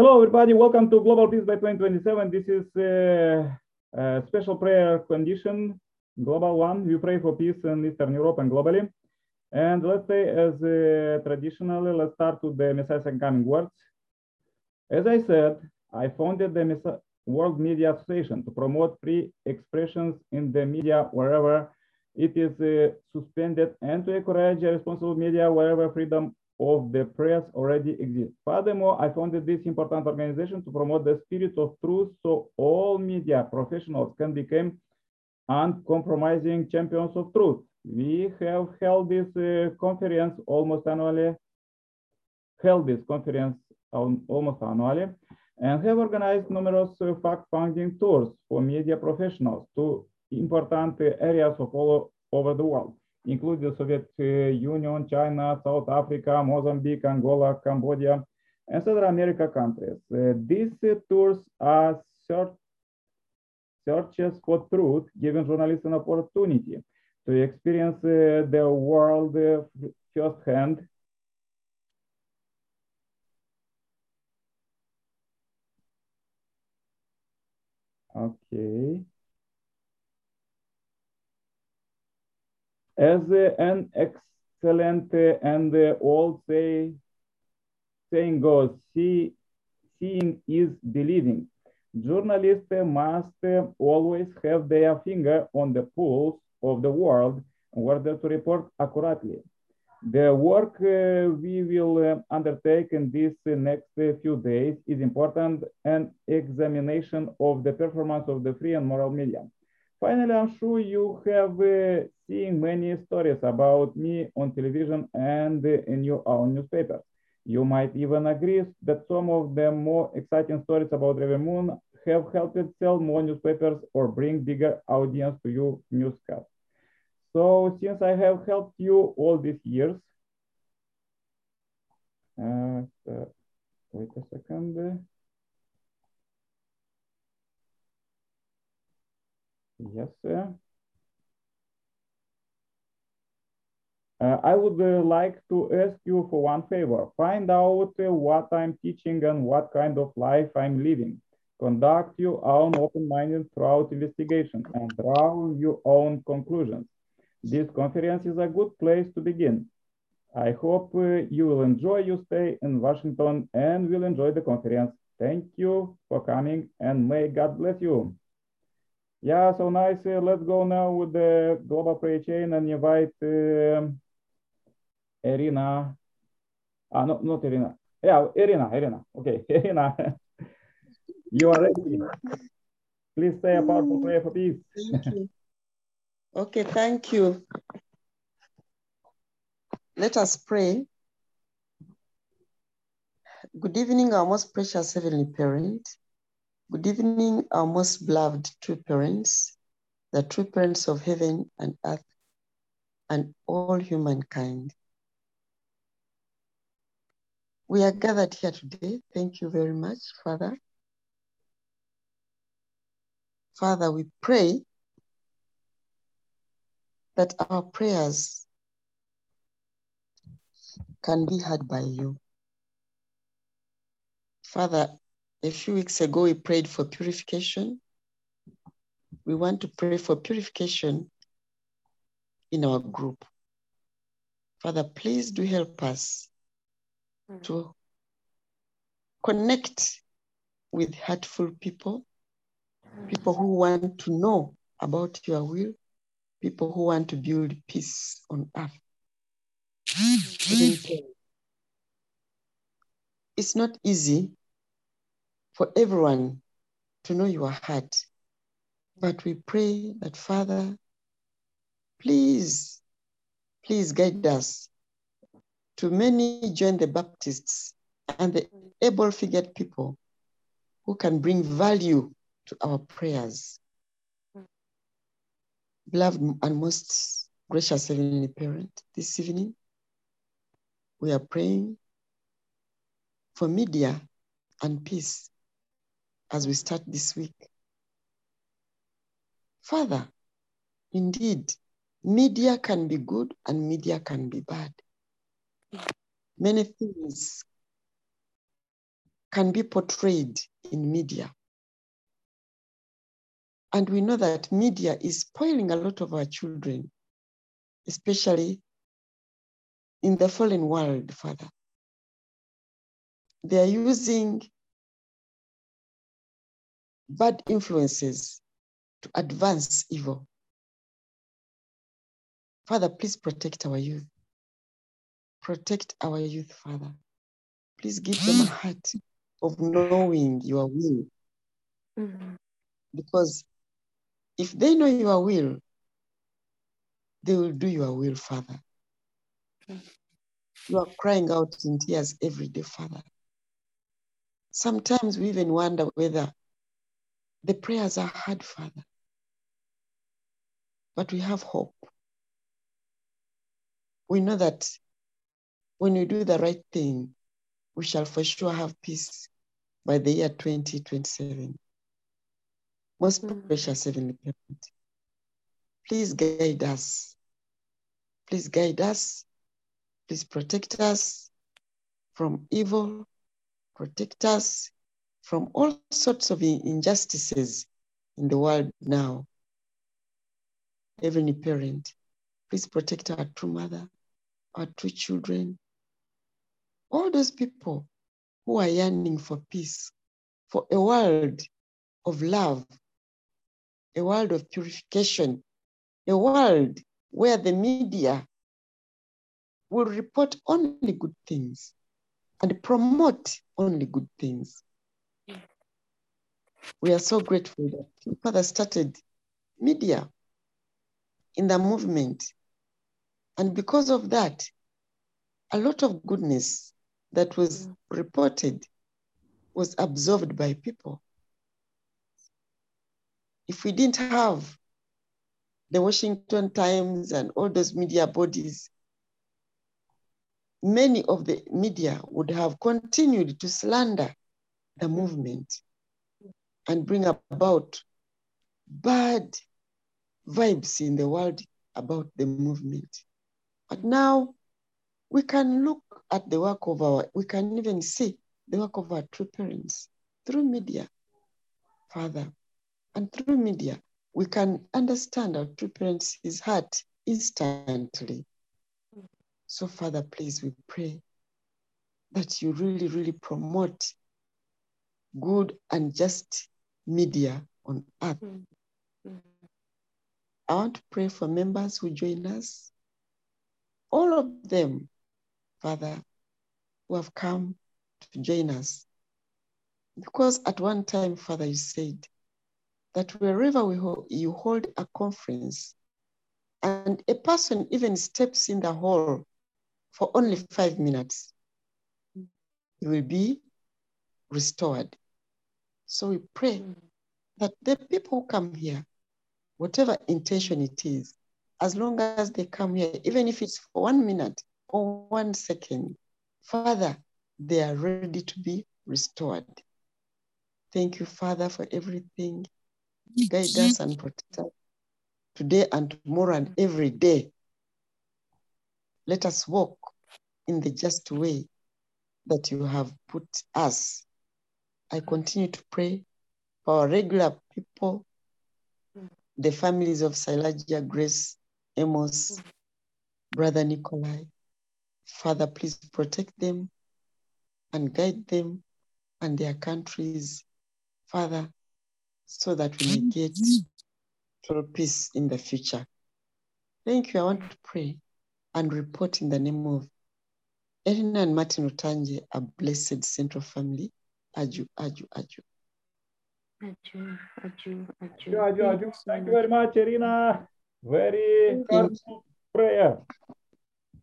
Hello, everybody. Welcome to Global Peace by 2027. This is a, a special prayer condition, global one. We pray for peace in Eastern Europe and globally. And let's say, as uh, traditionally, let's start with the Messiah's Coming words. As I said, I founded the Messiah World Media Association to promote free expressions in the media wherever it is uh, suspended and to encourage responsible media wherever freedom of the press already exists. Furthermore, I founded this important organization to promote the spirit of truth so all media professionals can become uncompromising champions of truth. We have held this uh, conference almost annually, held this conference almost annually, and have organized numerous uh, fact-finding tours for media professionals to important areas of all over the world including the Soviet Union, China, South Africa, Mozambique, Angola, Cambodia, and Southern America countries. Uh, these uh, tours are search searches for truth, giving journalists an opportunity to experience uh, the world firsthand. Okay. As an excellent and old say, saying goes, see, seeing is believing. Journalists must always have their finger on the pulse of the world in order to report accurately. The work uh, we will uh, undertake in these uh, next few days is important an examination of the performance of the free and moral media. Finally, I'm sure you have uh, seen many stories about me on television and in your own newspaper. You might even agree that some of the more exciting stories about Reverend Moon have helped sell more newspapers or bring bigger audience to your newscast. So since I have helped you all these years, uh, uh, wait a second. Yes, sir. Uh, I would uh, like to ask you for one favor. Find out uh, what I'm teaching and what kind of life I'm living. Conduct your own open-minded throughout investigation and draw your own conclusions. This conference is a good place to begin. I hope uh, you will enjoy your stay in Washington and will enjoy the conference. Thank you for coming and may God bless you. Yeah, so nice. Uh, let's go now with the global prayer chain and invite uh, Irina. Ah, no, not Irina. Yeah, Irina, Irina. Okay, Irina. you are ready. Please say a powerful prayer for peace. Thank you. Okay, thank you. Let us pray. Good evening, our most precious Heavenly Parent. Good evening, our most beloved true parents, the true parents of heaven and earth, and all humankind. We are gathered here today. Thank you very much, Father. Father, we pray that our prayers can be heard by you. Father, a few weeks ago, we prayed for purification. We want to pray for purification in our group. Father, please do help us mm. to connect with hurtful people, mm. people who want to know about your will, people who want to build peace on earth. Mm. it's not easy for everyone to know your heart. But we pray that, Father, please, please guide us to many John the Baptists and the able figured people who can bring value to our prayers. Beloved and most gracious Heavenly Parent, this evening we are praying for media and peace as we start this week. Father, indeed, media can be good and media can be bad. Many things can be portrayed in media. And we know that media is spoiling a lot of our children, especially in the fallen world, Father. They are using bad influences to advance evil. Father, please protect our youth. Protect our youth, Father. Please give them a heart of knowing your will. Mhm. Because if they know your will, they will do your will, Father. You are crying out in tears every day, Father. Sometimes we even wonder whether the prayers are heard, Father. But we have hope. We know that when we do the right thing, we shall for sure have peace by the year 2027. Most Mm. precious Heavenly Parent, please guide us. Please guide us. Please protect us from evil. Protect us from all sorts of injustices in the world now. Heavenly Parent, please protect our true mother, our true children, all those people who are yearning for peace, for a world of love, a world of purification, a world where the media will report only good things and promote only good things. We are so grateful that your Father started media in the movement. And because of that, a lot of goodness that was reported was absorbed by people. If we didn't have the Washington Times and all those media bodies, many of the media would have continued to slander the movement and bring about bad vibes in the world about the movement. But now we can look at the work of our, we can even see the work of our true parents through media, Father. And through media, we can understand our true parents' heart instantly. So, Father, please, we pray that you really, really promote good and just media on earth. Mm. Mm. I want to pray for members who join us, all of them, Father, who have come to join us. Because at one time, Father, you said that wherever we ho- you hold a conference and a person even steps in the hall for only five minutes, he will be restored. So we pray that the people who come here, whatever intention it is, as long as they come here, even if it's for one minute or one second, Father, they are ready to be restored. Thank you, Father, for everything. Guide us and protect us today and tomorrow and every day. Let us walk in the just way that you have put us. I continue to pray for our regular people, mm. the families of Silagia, Grace, Amos, mm. Brother Nikolai. Father, please protect them and guide them and their countries, Father, so that we may get total peace in the future. Thank you. I want to pray and report in the name of Elena and Martin Otanje, a blessed central family. Aju, aju, aju. Aju, aju, aju. Aju, aju, Thank you Thank you very much, Irina. Very Thank heartful prayer.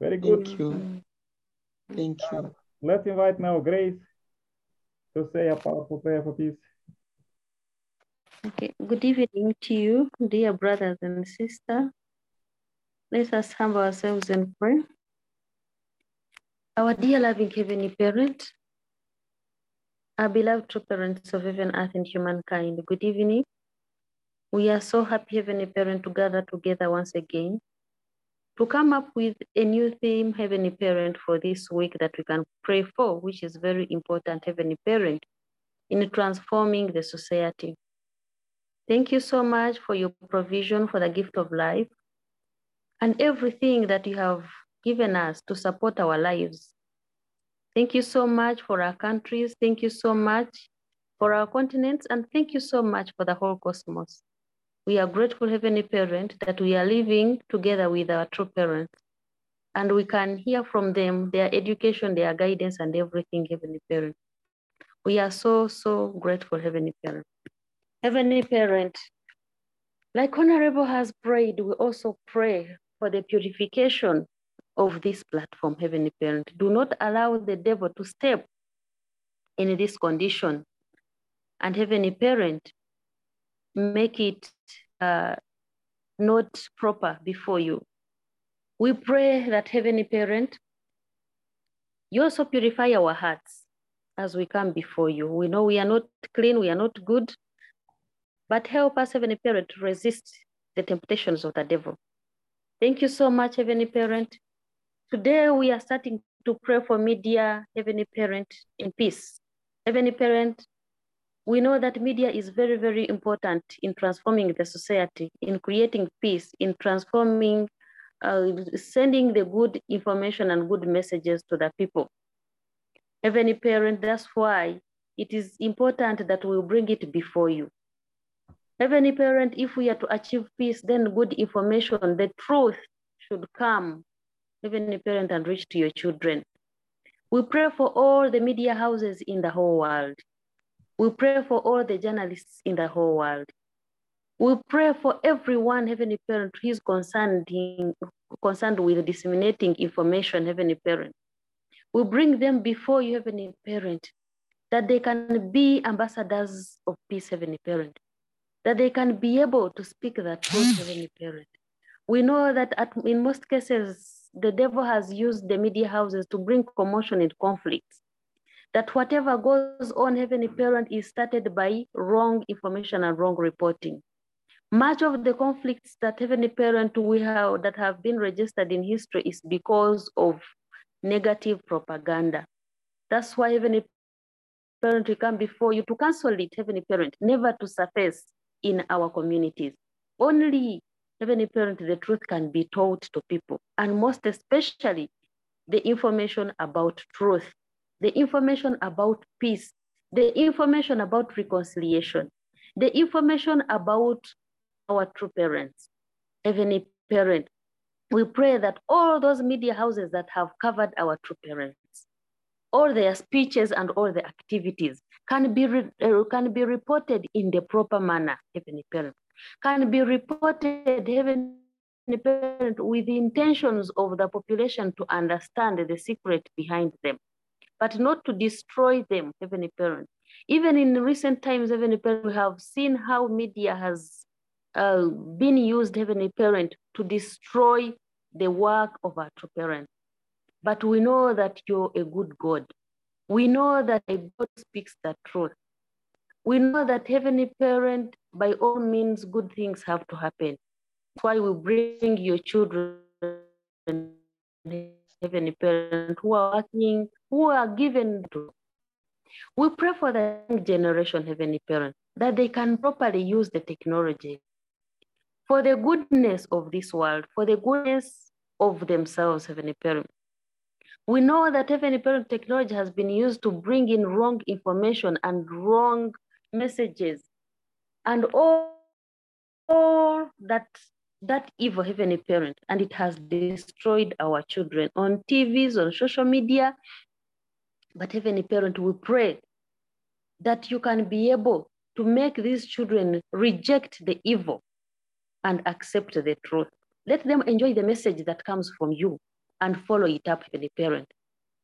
Very good. Thank you. Thank you. Let's invite now Grace to say a powerful prayer for peace. Okay, good evening to you, dear brothers and sisters. Let us humble ourselves and pray. Our dear loving Heavenly Parent, our beloved true parents of heaven, earth, and humankind, good evening. We are so happy, Heavenly Parent, to gather together once again to come up with a new theme, Heavenly Parent, for this week that we can pray for, which is very important, Heavenly Parent, in transforming the society. Thank you so much for your provision for the gift of life and everything that you have given us to support our lives. Thank you so much for our countries. Thank you so much for our continents. And thank you so much for the whole cosmos. We are grateful, Heavenly Parent, that we are living together with our true parents. And we can hear from them their education, their guidance, and everything, Heavenly Parent. We are so, so grateful, Heavenly Parent. Heavenly Parent, like Honorable has prayed, we also pray for the purification of this platform, Heavenly Parent. Do not allow the devil to step in this condition. And Heavenly Parent, make it uh, not proper before you. We pray that Heavenly Parent, you also purify our hearts as we come before you. We know we are not clean, we are not good, but help us, Heavenly Parent, to resist the temptations of the devil. Thank you so much, Heavenly Parent. Today we are starting to pray for media, Heavenly Parent, in peace. Heavenly Parent, we know that media is very, very important in transforming the society, in creating peace, in transforming, uh, sending the good information and good messages to the people. Heavenly Parent, that's why it is important that we bring it before you. Heavenly Parent, if we are to achieve peace, then good information, the truth should come, Heavenly Parent, and reach to your children. We pray for all the media houses in the whole world. We pray for all the journalists in the whole world. We pray for everyone, Heavenly Parent, who is concerned, in, concerned with disseminating information, Heavenly Parent. We bring them before you, Heavenly Parent, that they can be ambassadors of peace, Heavenly Parent, that they can be able to speak the truth, Heavenly Parent. We know that at, in most cases, the devil has used the media houses to bring commotion and conflicts that whatever goes on, Heavenly Parent, is started by wrong information and wrong reporting. Much of the conflicts that Heavenly Parent we have that have been registered in history is because of negative propaganda. That's why Heavenly Parent, we come before you to cancel it, Heavenly Parent, never to surface in our communities. Only Heavenly Parent, the truth can be told to people, and most especially the information about truth the information about peace, the information about reconciliation, the information about our true parents, heavenly parent. We pray that all those media houses that have covered our true parents, all their speeches and all the activities can be, uh, can be reported in the proper manner, heavenly parent, can be reported, heavenly parent, with the intentions of the population to understand the secret behind them but not to destroy them, Heavenly Parent. Even in recent times, Heavenly Parent, we have seen how media has uh, been used, Heavenly Parent, to destroy the work of our true parents. But we know that you're a good God. We know that a God speaks the truth. We know that Heavenly Parent, by all means, good things have to happen. That's why we bring your children Heavenly Parent, who are working, who are given to. We pray for the young generation, Heavenly Parent, that they can properly use the technology for the goodness of this world, for the goodness of themselves, Heavenly Parent. We know that Heavenly Parent technology has been used to bring in wrong information and wrong messages and all, all that that evil heavenly parent and it has destroyed our children on TVs, on social media. But heavenly parent, we pray that you can be able to make these children reject the evil and accept the truth. Let them enjoy the message that comes from you and follow it up, heavenly parent.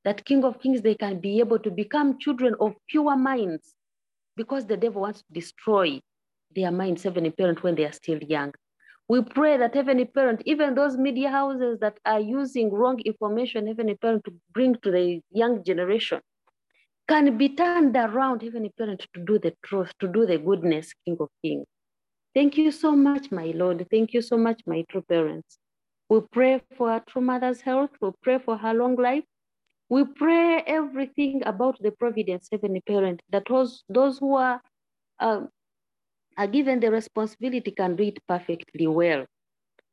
That King of Kings, they can be able to become children of pure minds because the devil wants to destroy their minds, heavenly parent, when they are still young. We pray that Heavenly Parent, even those media houses that are using wrong information, Heavenly Parent, to bring to the young generation, can be turned around, Heavenly Parent, to do the truth, to do the goodness, King of Kings. Thank you so much, my Lord. Thank you so much, my true parents. We pray for our true mother's health. We pray for her long life. We pray everything about the providence, Heavenly Parent, that those, those who are, um, are given the responsibility can do it perfectly well.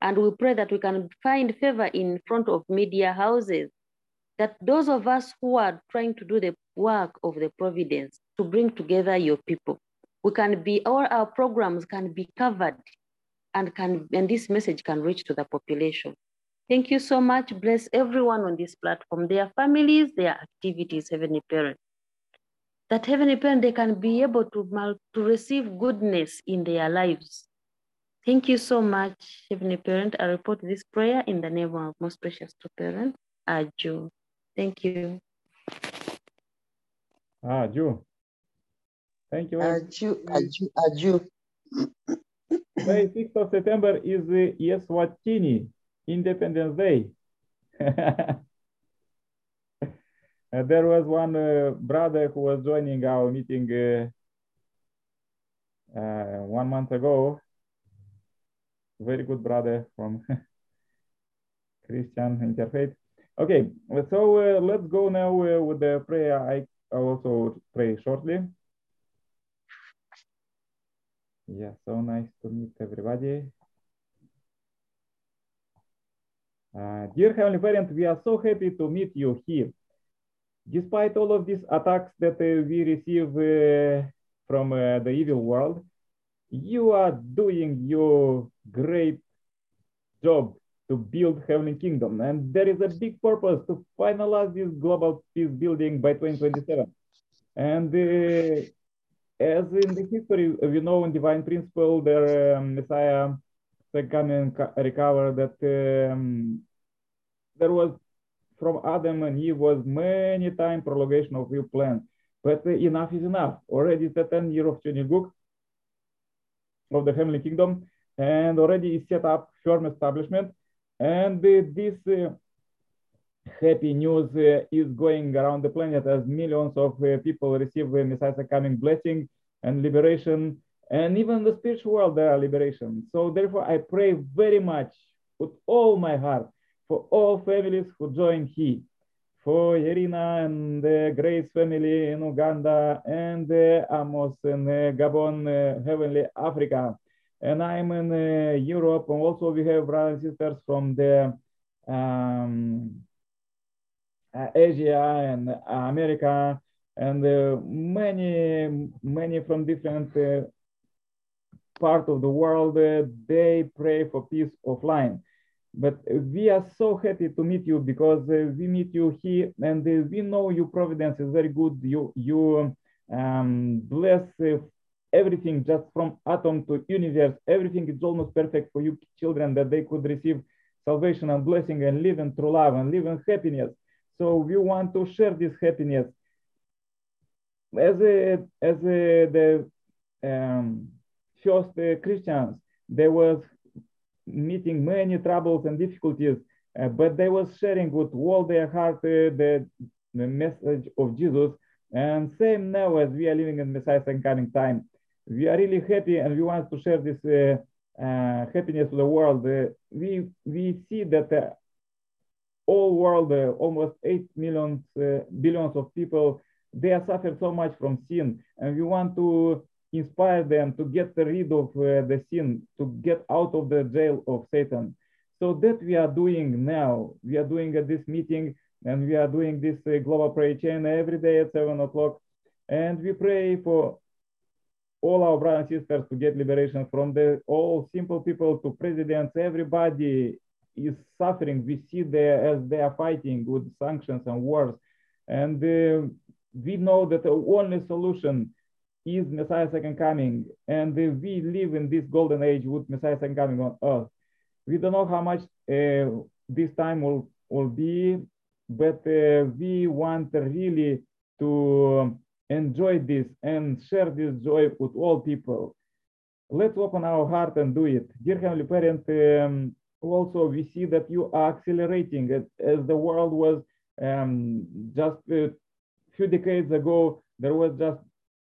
And we pray that we can find favor in front of media houses, that those of us who are trying to do the work of the providence to bring together your people, we can be, all our programs can be covered and can and this message can reach to the population. Thank you so much. Bless everyone on this platform, their families, their activities, Heavenly Parent. That Heavenly Parent, they can be able to, to receive goodness in their lives. Thank you so much, Heavenly Parent. I report this prayer in the name of most precious two parents, Aju. Thank you. Aju. Thank you. Aju, Aju, Aju. Today, 6th of September is the Eswatini Independence Day. there was one uh, brother who was joining our meeting uh, uh one month ago. Very good brother from Christian Interfaith. Okay, so uh, let's go now uh, with the prayer. I also pray shortly. Yeah, so nice to meet everybody. Dear Heavenly Parent, we are so happy to meet you here. Despite all of these attacks that uh, we receive uh, from uh, the evil world, you are doing your great job to build Heavenly Kingdom. And there is a big purpose to finalize this global peace building by 2027. And uh, as in the history, we know in divine principle, the um, Messiah come and recover that um, there was from Adam and Eve was many time prolongation of your plan. But enough is enough. Already the 10 year of Cheon Il Guk of the heavenly kingdom and already is set up firm establishment. And this uh, happy news uh, is going around the planet as millions of uh, people receive the Messiah's coming blessing and liberation, and even the spiritual world, there are liberation. So therefore, I pray very much with all my heart for all families who join here, for Irina and the Grace family in Uganda, and the Amos in Gabon, uh, Heavenly Africa. And I'm in uh, Europe, and also we have brothers and sisters from the um, uh, Asia and America, and uh, many, many from different uh, part of the world, they pray for peace offline. But we are so happy to meet you because we meet you here and we know your providence is very good. You, you um, bless everything just from atom to universe. Everything is almost perfect for you children that they could receive salvation and blessing and live in true love and live in happiness. So we want to share this happiness. As a, as a, the um, first uh, Christians, there was meeting many troubles and difficulties, uh, but they was sharing with all their heart uh, the, the message of Jesus. And same now as we are living in Messiah's coming time, we are really happy and we want to share this uh, happiness with the world. We we see that all world, uh, almost 8 millions, uh, billions of people, they are suffered so much from sin. And we want to inspire them to get rid of uh, the sin, to get out of the jail of Satan. So that we are doing now. We are doing at this meeting and we are doing this uh, global prayer chain every day at seven o'clock. And we pray for all our brothers and sisters to get liberation from the all simple people to presidents, everybody is suffering. We see there as they are fighting with sanctions and wars. And uh, we know that the only solution is Messiah second coming. And uh, we live in this golden age with Messiah second coming on earth. We don't know how much uh, this time will, will be, but uh, we want really to enjoy this and share this joy with all people. Let's open our heart and do it. Dear Heavenly Parent, um, also we see that you are accelerating as, as the world was um, just a few decades ago there was just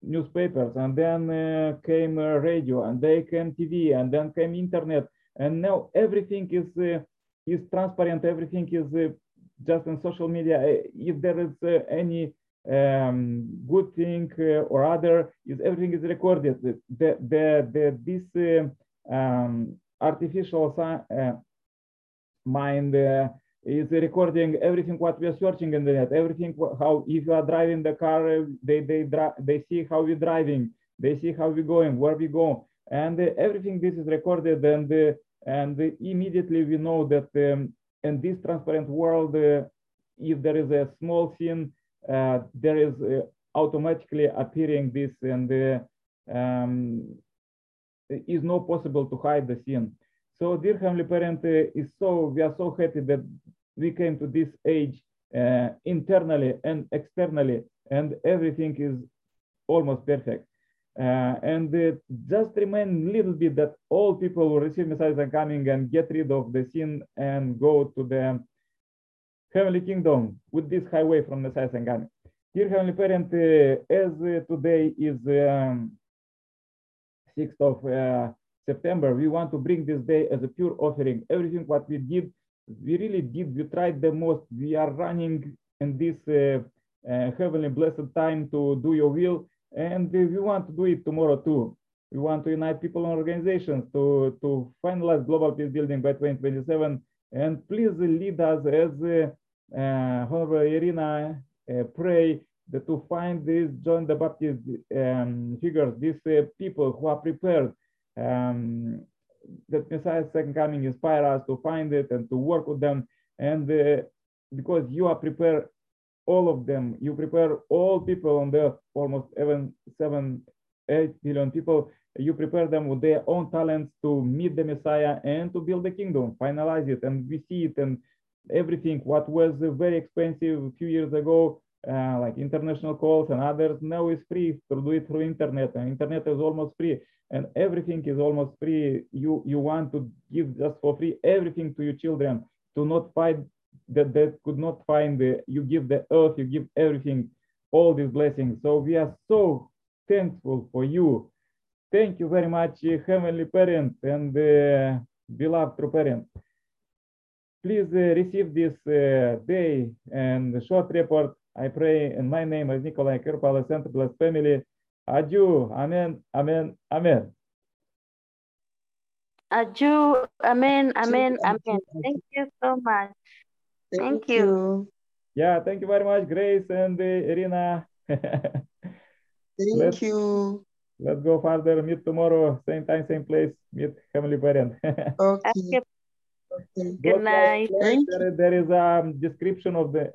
newspapers and then uh, came uh, radio and they came tv and then came internet and now everything is uh, is transparent. Everything is uh, just on social media. Uh, If there is uh, any um, good thing or other, is everything is recorded. The the the, this um, artificial mind is recording everything what we are searching in the net. Everything how if you are driving the car, uh, they they they see how we're driving. They see how we going, where we go, and uh, everything this is recorded and. Uh, and immediately we know that um, in this transparent world, uh, if there is a small sin, uh, there is uh, automatically appearing this and um, is not possible to hide the sin. So dear Heavenly Parent, is so we are so happy that we came to this age uh, internally and externally, and everything is almost perfect. Uh, and uh, just remain a little bit that all people will receive Messiah coming and get rid of the sin and go to the heavenly kingdom with this highway from Messiah coming. Dear Heavenly Parent, uh, as today is um, 6th of uh, September, we want to bring this day as a pure offering. Everything what we did, we really did, we tried the most. We are running in this uh, uh, heavenly blessed time to do your will and we want to do it tomorrow too. We want to unite people and organizations to, to finalize global peace building by 2027. And please lead us as uh, uh, Honorable Irina uh, pray that to find these John the Baptist um, figures, these uh, people who are prepared, um, that Messiah's second coming inspire us to find it and to work with them. And uh, because you are prepared all of them. You prepare all people on the almost even seven, eight billion people. You prepare them with their own talents to meet the Messiah and to build the kingdom, finalize it. And we see it and everything. What was very expensive a few years ago, uh, like international calls and others, now is free to do it through internet. And internet is almost free, and everything is almost free. You you want to give just for free everything to your children to not fight that that could not find the you give the earth you give everything all these blessings. So we are so thankful for you. Thank you very much heavenly parent and uh, beloved true parent. Please uh, receive this uh, day and short report. I pray in my name as nikolai kirpala center blessed family aju amen amen amen Aju. Amen. Amen. Amen. Thank you so much. Thank you. yeah thank you very much grace and uh, irina Thank Let's- you. Let's go further. Meet tomorrow, same time, same place. Meet Heavenly Parent. Okay. Okay. okay. Good night. Thank there, there is a description of the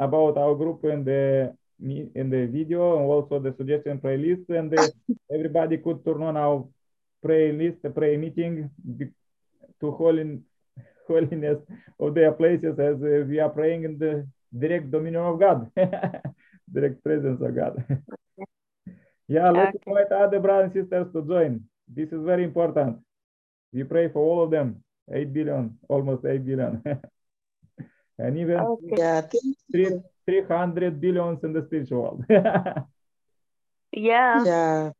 about our group in the me- in the video and also the suggestion playlist, and uh, everybody could turn on our prayer list, the prayer meeting to holy, holiness of their places as uh, we are praying in the direct dominion of God, direct presence of God. yeah, let's Okay. invite other brothers and sisters to join. This is very important. We pray for all of them. 8 billion, almost 8 billion. and even Okay. Yeah, three, you. 300 billions in the spiritual world. Yeah. Yeah,